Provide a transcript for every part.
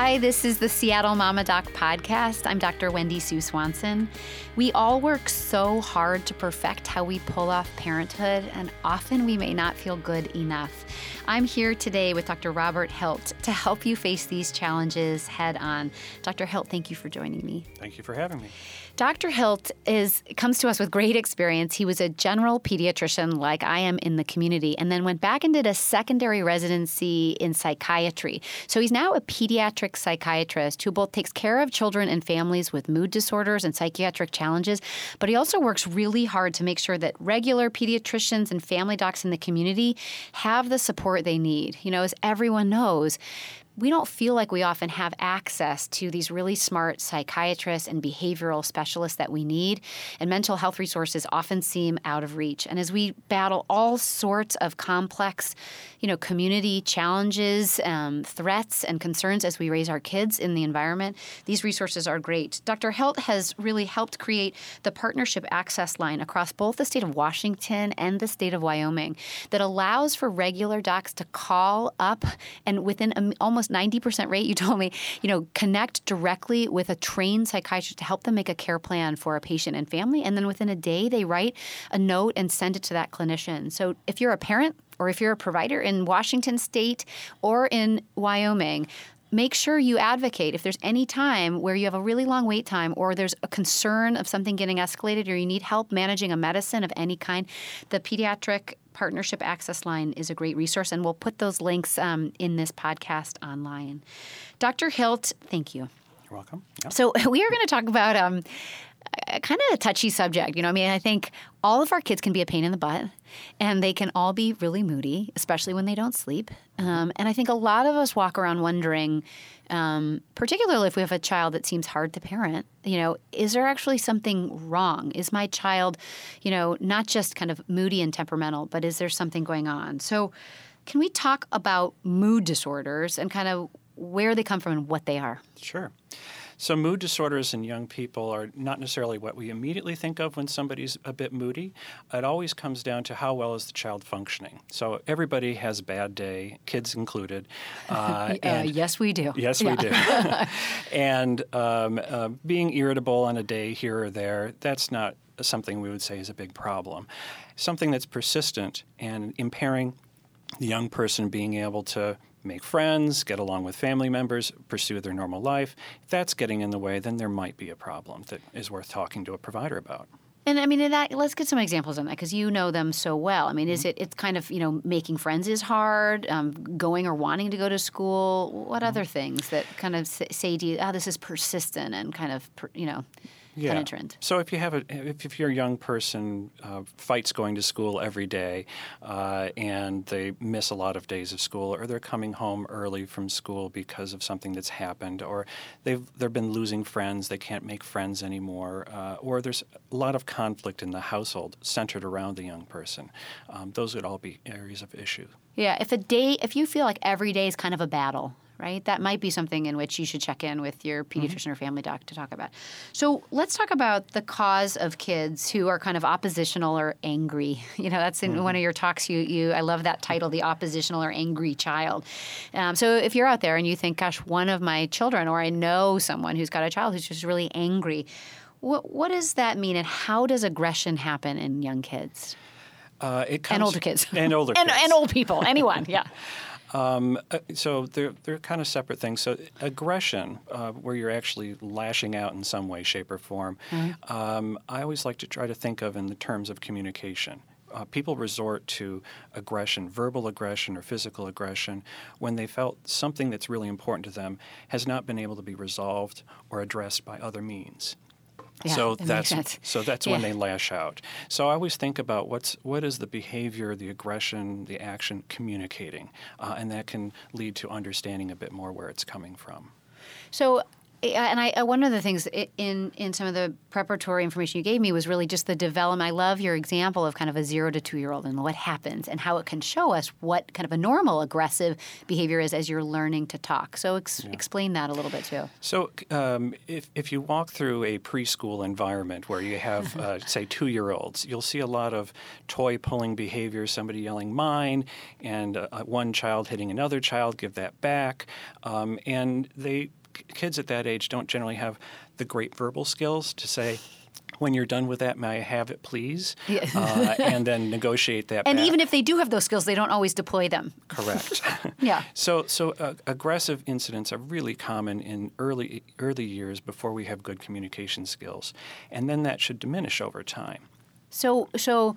Hi, this is the Seattle Mama Doc podcast. I'm Dr. Wendy Sue Swanson. We all work so hard to perfect how we pull off parenthood, and often we may not feel good enough. I'm here today with Dr. Robert Hilt to help you face these challenges head on. Dr. Hilt, thank you for joining me. Thank you for having me. Dr. Hilt is comes to us with great experience. He was a general pediatrician like I am in the community and then went back and did a secondary residency in psychiatry. So he's now a pediatric psychiatrist who both takes care of children and families with mood disorders and psychiatric challenges, but he also works really hard to make sure that regular pediatricians and family docs in the community have the support they need. You know, as everyone knows, we don't feel like we often have access to these really smart psychiatrists and behavioral specialists that we need. And mental health resources often seem out of reach. And as we battle all sorts of complex, you know, community challenges, um, threats, and concerns as we raise our kids in the environment, these resources are great. Dr. Hilt has really helped create the partnership access line across both the state of Washington and the state of Wyoming that allows for regular docs to call up and within almost 90% rate, you told me, you know, connect directly with a trained psychiatrist to help them make a care plan for a patient and family. And then within a day, they write a note and send it to that clinician. So if you're a parent or if you're a provider in Washington state or in Wyoming, make sure you advocate if there's any time where you have a really long wait time or there's a concern of something getting escalated or you need help managing a medicine of any kind the pediatric partnership access line is a great resource and we'll put those links um, in this podcast online. Dr hilt thank you. You're welcome. Yep. so we are going to talk about um, kind of a touchy subject. You know, I mean, I think all of our kids can be a pain in the butt, and they can all be really moody, especially when they don't sleep. Um, and I think a lot of us walk around wondering, um, particularly if we have a child that seems hard to parent, you know, is there actually something wrong? Is my child, you know, not just kind of moody and temperamental, but is there something going on? So, can we talk about mood disorders and kind of where they come from and what they are? Sure. So, mood disorders in young people are not necessarily what we immediately think of when somebody's a bit moody. It always comes down to how well is the child functioning. So, everybody has a bad day, kids included. Uh, uh, yes, we do. Yes, yeah. we do. and um, uh, being irritable on a day here or there, that's not something we would say is a big problem. Something that's persistent and impairing the young person being able to make friends, get along with family members, pursue their normal life. If that's getting in the way, then there might be a problem that is worth talking to a provider about. And I mean, that, let's get some examples on that because you know them so well. I mean, is mm-hmm. it it's kind of you know making friends is hard, um, going or wanting to go to school. What mm-hmm. other things that kind of say to you, oh, this is persistent and kind of you know yeah. penetrant. So if you have a if, if you're a young person uh, fights going to school every day, uh, and they miss a lot of days of school, or they're coming home early from school because of something that's happened, or they've they've been losing friends, they can't make friends anymore, uh, or there's a lot of conflict in the household centered around the young person. Um, those would all be areas of issue. Yeah, if a day, if you feel like every day is kind of a battle, right? That might be something in which you should check in with your mm-hmm. pediatrician mm-hmm. or family doc to talk about. So let's talk about the cause of kids who are kind of oppositional or angry. You know, that's in mm-hmm. one of your talks. You, you, I love that title, the oppositional or angry child. Um, so if you're out there and you think, gosh, one of my children, or I know someone who's got a child who's just really angry, what what does that mean, and how does aggression happen in young kids? Uh, it comes, and older kids. And older and, kids. And old people, anyone, yeah. Um, uh, so they're, they're kind of separate things. So aggression, uh, where you're actually lashing out in some way, shape, or form, mm-hmm. um, I always like to try to think of in the terms of communication. Uh, people resort to aggression, verbal aggression or physical aggression, when they felt something that's really important to them has not been able to be resolved or addressed by other means. Yeah, so that's so that's yeah. when they lash out. So I always think about what's what is the behavior, the aggression, the action communicating, uh, and that can lead to understanding a bit more where it's coming from. So and I, one of the things in in some of the preparatory information you gave me was really just the development. I love your example of kind of a zero to two year old and what happens and how it can show us what kind of a normal aggressive behavior is as you're learning to talk. So ex- yeah. explain that a little bit too. So um, if if you walk through a preschool environment where you have uh, say two year olds, you'll see a lot of toy pulling behavior. Somebody yelling "mine," and uh, one child hitting another child. Give that back, um, and they kids at that age don't generally have the great verbal skills to say, when you're done with that, may I have it, please? Yeah. uh, and then negotiate that. And back. even if they do have those skills, they don't always deploy them. Correct. yeah. So, so uh, aggressive incidents are really common in early early years before we have good communication skills, and then that should diminish over time. So, so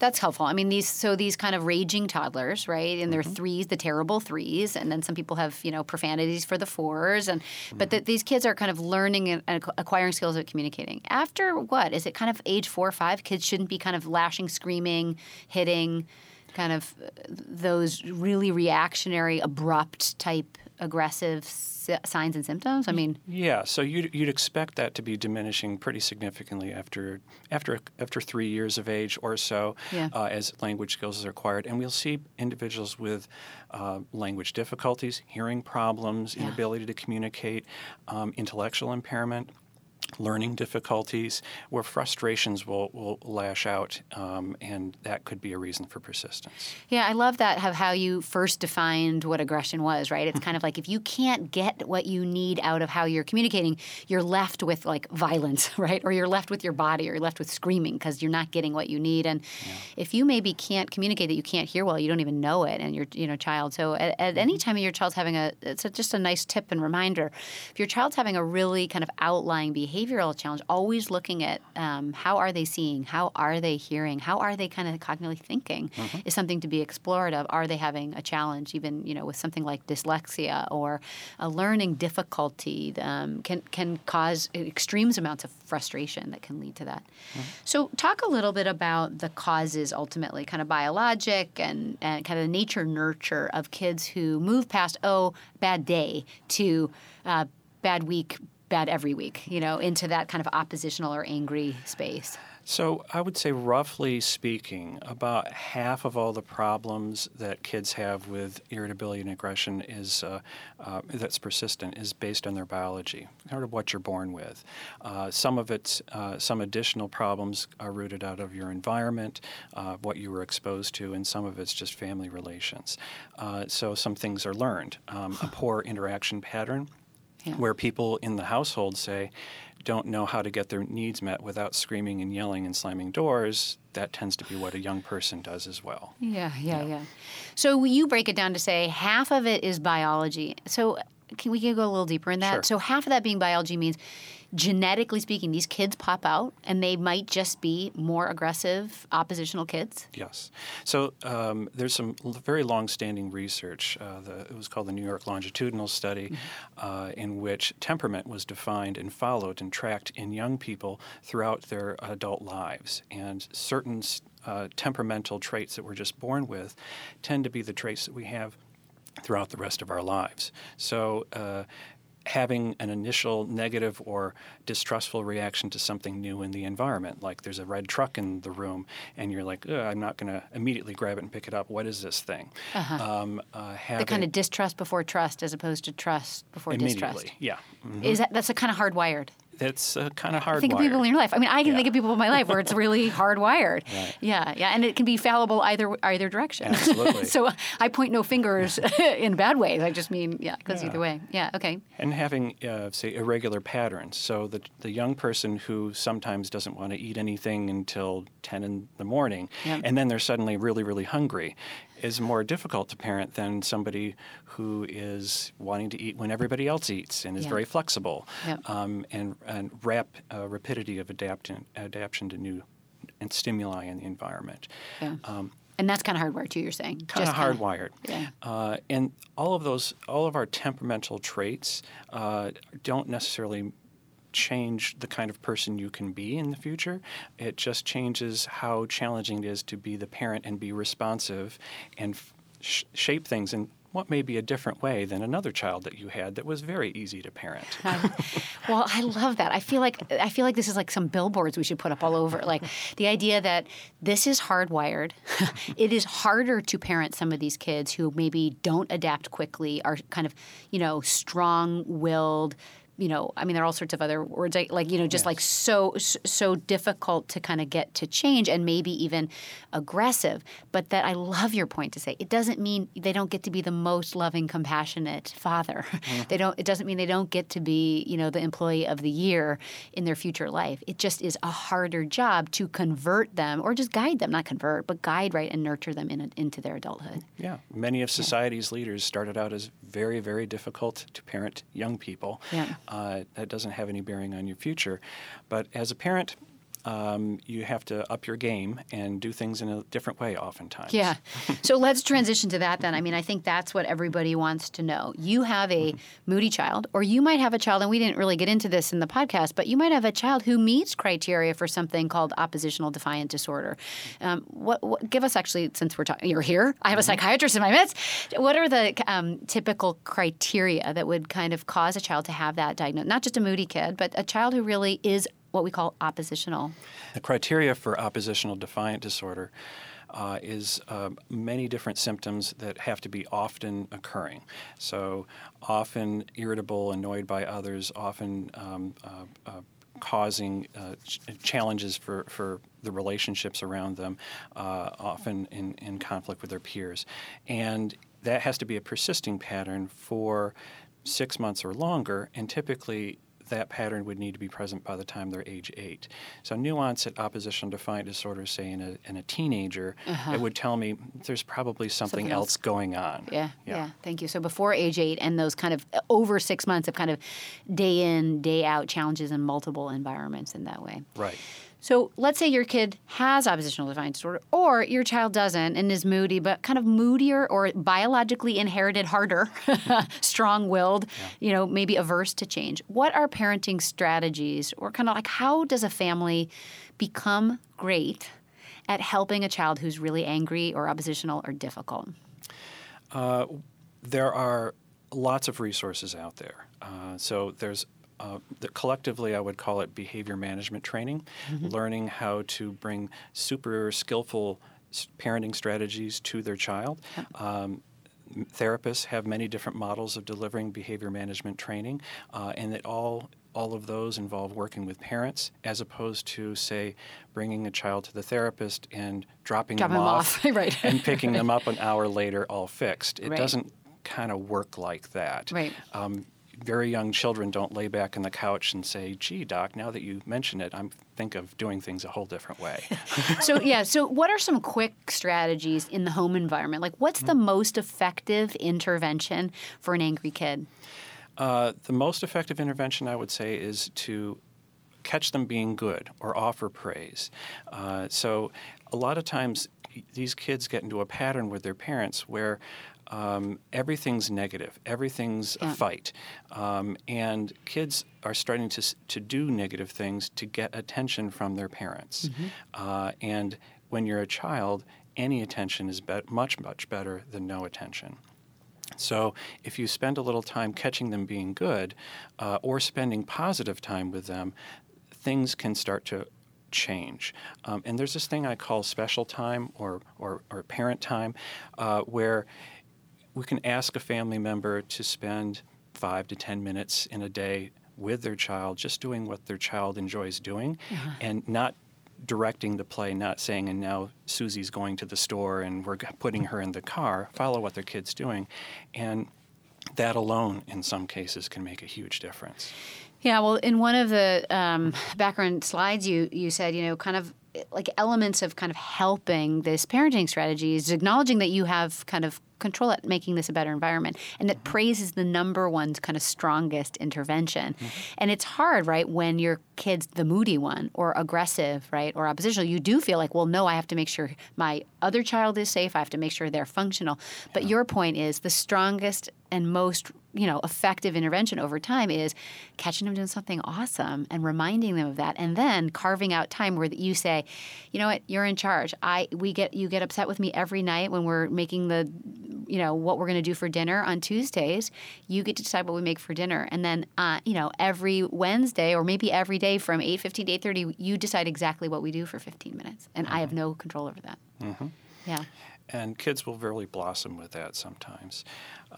that's helpful. I mean, these so these kind of raging toddlers, right? And their mm-hmm. threes, the terrible threes, and then some people have you know profanities for the fours, and mm-hmm. but the, these kids are kind of learning and acquiring skills at communicating. After what is it? Kind of age four or five, kids shouldn't be kind of lashing, screaming, hitting, kind of those really reactionary, abrupt type aggressive signs and symptoms? I mean, yeah. So you'd, you'd expect that to be diminishing pretty significantly after after after three years of age or so, yeah. uh, as language skills are acquired, and we'll see individuals with uh, language difficulties, hearing problems, yeah. inability to communicate, um, intellectual impairment learning difficulties where frustrations will, will lash out um, and that could be a reason for persistence. Yeah i love that of how you first defined what aggression was right? It's kind of like if you can't get what you need out of how you're communicating you're left with like violence right? Or you're left with your body or you're left with screaming because you're not getting what you need. And yeah. if you maybe can't communicate that you can't hear well you don't even know it and you're you know child. So at, at any mm-hmm. time your child's having a it's a, just a nice tip and reminder. If your child's having a really kind of outlying behavior behavioral challenge, always looking at um, how are they seeing, how are they hearing, how are they kind of cognitively thinking mm-hmm. is something to be explored of. Are they having a challenge, even you know, with something like dyslexia or a learning difficulty um, can can cause extremes amounts of frustration that can lead to that. Mm-hmm. So, talk a little bit about the causes ultimately, kind of biologic and, and kind of nature nurture of kids who move past oh bad day to uh, bad week, bad every week, you know, into that kind of oppositional or angry space? So, I would say, roughly speaking, about half of all the problems that kids have with irritability and aggression is uh, uh, that's persistent is based on their biology, kind of what you're born with. Uh, some of it's uh, some additional problems are rooted out of your environment, uh, what you were exposed to, and some of it's just family relations. Uh, so, some things are learned. Um, a poor interaction pattern yeah. where people in the household say don't know how to get their needs met without screaming and yelling and slamming doors that tends to be what a young person does as well yeah yeah yeah, yeah. so you break it down to say half of it is biology so can we go a little deeper in that sure. so half of that being biology means genetically speaking, these kids pop out and they might just be more aggressive oppositional kids? Yes. So um, there's some very long standing research. Uh, the, it was called the New York Longitudinal Study, mm-hmm. uh, in which temperament was defined and followed and tracked in young people throughout their adult lives. And certain uh, temperamental traits that we're just born with tend to be the traits that we have throughout the rest of our lives. So, uh, having an initial negative or distrustful reaction to something new in the environment. Like there's a red truck in the room, and you're like, I'm not going to immediately grab it and pick it up. What is this thing? Uh-huh. Um, uh, the kind of distrust before trust, as opposed to trust before distrust. Yeah. Mm-hmm. Is that that's a kind of hardwired? It's uh, kind of hard. Think of people in your life. I mean, I can yeah. think of people in my life where it's really hardwired. Right. Yeah, yeah, and it can be fallible either either direction. Absolutely. so I point no fingers in bad ways. I just mean yeah, it goes yeah. either way. Yeah. Okay. And having uh, say irregular patterns. So the the young person who sometimes doesn't want to eat anything until ten in the morning, yep. and then they're suddenly really really hungry, is more difficult to parent than somebody who is wanting to eat when everybody else eats and is yeah. very flexible yep. um, and, and rap, uh, rapidity of adaptation, adaptation to new and stimuli in the environment. Yeah. Um, and that's kind of hardwired too. You're saying kind of hardwired. Yeah. Uh, and all of those, all of our temperamental traits uh, don't necessarily change the kind of person you can be in the future. It just changes how challenging it is to be the parent and be responsive and shape things in what may be a different way than another child that you had that was very easy to parent. well, I love that. I feel like I feel like this is like some billboards we should put up all over. Like the idea that this is hardwired. it is harder to parent some of these kids who maybe don't adapt quickly, are kind of, you know, strong-willed, you know, I mean, there are all sorts of other words, like, you know, just yes. like so, so difficult to kind of get to change and maybe even aggressive. But that I love your point to say it doesn't mean they don't get to be the most loving, compassionate father. Mm-hmm. They don't, it doesn't mean they don't get to be, you know, the employee of the year in their future life. It just is a harder job to convert them or just guide them, not convert, but guide, right, and nurture them in a, into their adulthood. Yeah. Many of society's yeah. leaders started out as very, very difficult to parent young people. Yeah uh, that doesn't have any bearing on your future. But as a parent, um, you have to up your game and do things in a different way oftentimes. Yeah. so let's transition to that then. I mean, I think that's what everybody wants to know. You have a moody child, or you might have a child, and we didn't really get into this in the podcast, but you might have a child who meets criteria for something called oppositional defiant disorder. Um, what, what, give us actually, since we're talking, you're here, I have a mm-hmm. psychiatrist in my midst. What are the um, typical criteria that would kind of cause a child to have that diagnosis? Not just a moody kid, but a child who really is what we call oppositional. The criteria for oppositional defiant disorder uh, is uh, many different symptoms that have to be often occurring. So, often irritable, annoyed by others, often um, uh, uh causing uh, ch- challenges for, for the relationships around them, uh, often in, in conflict with their peers. And that has to be a persisting pattern for six months or longer, and typically that pattern would need to be present by the time they're age eight. So new onset oppositional defiant disorder, say in a, in a teenager, uh-huh. it would tell me there's probably something, something else. else. going on. Yeah, yeah, yeah, Thank you. So before age eight and those kind of uh, over six months of kind of day in, day out challenges in multiple environments in that way. Right. So let's say your kid has oppositional defiant disorder, or your child doesn't and is moody, but kind of moodier or biologically inherited harder, strong willed, yeah. you know, maybe averse to change. What are parenting strategies, or kind of like how does a family become great at helping a child who's really angry or oppositional or difficult? Uh, there are lots of resources out there. Uh, so there's uh, collectively, I would call it behavior management training, mm-hmm. learning how to bring super skillful parenting strategies to their child. Um, therapists have many different models of delivering behavior management training, uh, and that all all of those involve working with parents as opposed to say bringing a child to the therapist and dropping Drop them, off, off right. and picking them up an hour later all fixed it right. doesn't kind of work like that right. Um, very young children don't lay back on the couch and say, "Gee, doc, now that you mention it, I'm think of doing things a whole different way." so yeah, so what are some quick strategies in the home environment? Like, what's the mm-hmm. most effective intervention for an angry kid? Uh, the most effective intervention, I would say, is to catch them being good or offer praise. Uh, so a lot of times these kids get into a pattern with their parents where um, everything's negative, everything's yeah. a fight, um, and kids are starting to to do negative things to get attention from their parents. Mm-hmm. Uh, and when you're a child, any attention is be- much much better than no attention. So, if you spend a little time catching them being good uh, or spending positive time with them, things can start to change. Um, and there's this thing I call special time or, or, or parent time uh, where we can ask a family member to spend five to 10 minutes in a day with their child, just doing what their child enjoys doing, uh-huh. and not directing the play, not saying, and now Susie's going to the store and we're putting her in the car. Follow what their kid's doing. And that alone, in some cases, can make a huge difference. Yeah, well, in one of the um, background slides, you you said, you know, kind of like elements of kind of helping this parenting strategy is acknowledging that you have kind of control at making this a better environment and that mm-hmm. praise is the number one kind of strongest intervention mm-hmm. and it's hard right when your kid's the moody one or aggressive right or oppositional you do feel like well no i have to make sure my other child is safe i have to make sure they're functional but your point is the strongest and most you know effective intervention over time is catching them doing something awesome and reminding them of that and then carving out time where you say you know what you're in charge i we get you get upset with me every night when we're making the you know what we're going to do for dinner on Tuesdays. You get to decide what we make for dinner, and then uh, you know every Wednesday or maybe every day from eight fifteen to eight thirty, you decide exactly what we do for fifteen minutes, and I have no control over that. Mm-hmm. Yeah. And kids will really blossom with that sometimes.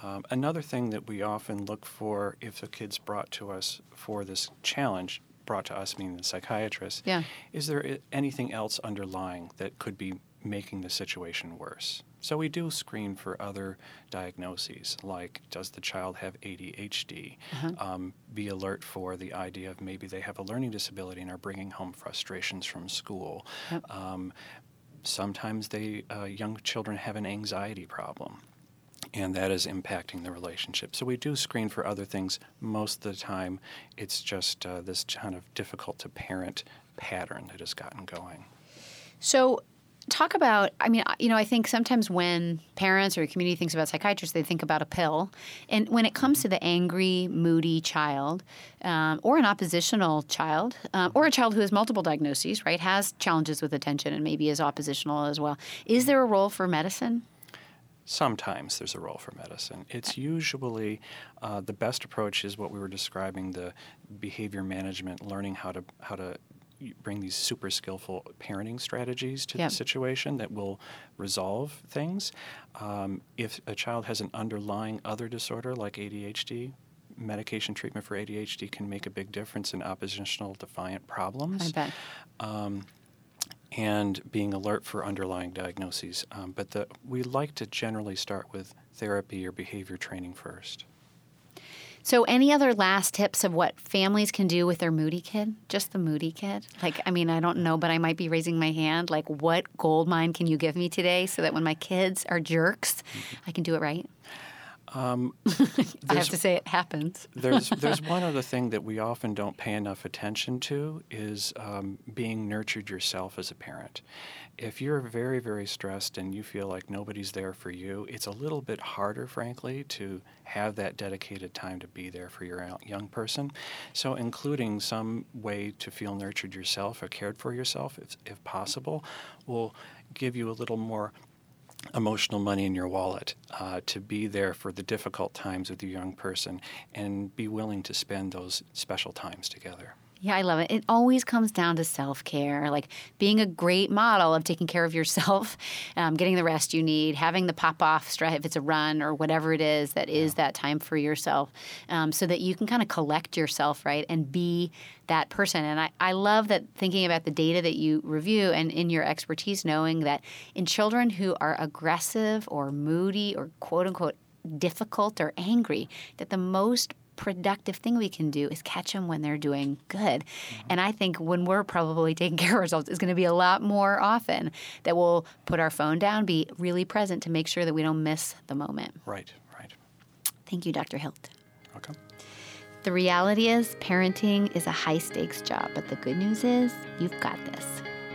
Um, another thing that we often look for if a kid's brought to us for this challenge, brought to us meaning the psychiatrist, Yeah. is there anything else underlying that could be making the situation worse? So we do screen for other diagnoses, like does the child have ADHD? Um, be alert for the idea of maybe they have a learning disability and are bringing home frustrations from school. Um, sometimes they uh, young children have an anxiety problem and that is impacting the relationship. So we do screen for other things. Most of the time it's just uh, this kind of difficult to parent pattern that has gotten going. So, talk about. I mean, you know, I think sometimes when parents or a community thinks about psychiatrists, they think about a pill. And when it comes to the angry, moody child, um, or an oppositional child, um, or a child who has multiple diagnoses, right, has challenges with attention and maybe is oppositional as well, is there a role for medicine? Sometimes there's a role for medicine. It's usually uh, the best approach is what we were describing the behavior management, learning how to how to bring these super skillful parenting strategies to Yep. the situation that will resolve things. Um, if a child has an underlying other disorder like ADHD, medication treatment for ADHD can make a big difference in oppositional defiant problems I bet. um, and being alert for underlying diagnoses. Um, but the, we like to generally start with therapy or behavior training first. So, any other last tips of what families can do with their moody kid? Just the moody kid? Like, I mean, I don't know, but I might be raising my hand. Like, what gold mine can you give me today so that when my kids are jerks, I can do it right? Um, I have to say it happens. there's there's one other thing that we often don't pay enough attention to is um, being nurtured yourself as a parent. If you're very very stressed and you feel like nobody's there for you, it's a little bit harder, frankly, to have that dedicated time to be there for your young person. So including some way to feel nurtured yourself or cared for yourself, if, if possible, will give you a little more emotional money in your wallet uh, to be there for the difficult times with your young person and be willing to spend those special times together. Yeah, I love it. It always comes down to self care, like being a great model of taking care of yourself, um, getting the rest you need, having the pop off stress if it's a run or whatever it is that is that time for yourself, um, so that you can kind of collect yourself, right, and be that person. And I, I love that thinking about the data that you review and in your expertise, knowing that in children who are aggressive or moody or quote unquote difficult or angry, that the most productive thing we can do is catch them when they're doing good. Mm-hmm. And I think when we're probably taking care of ourselves, it's going to be a lot more often that we'll put our phone down, be really present to make sure that we don't miss the moment. Right, right. Thank you, Dr. Hilt. Okay. The reality is, parenting is a high stakes job, but the good news is, you've got this.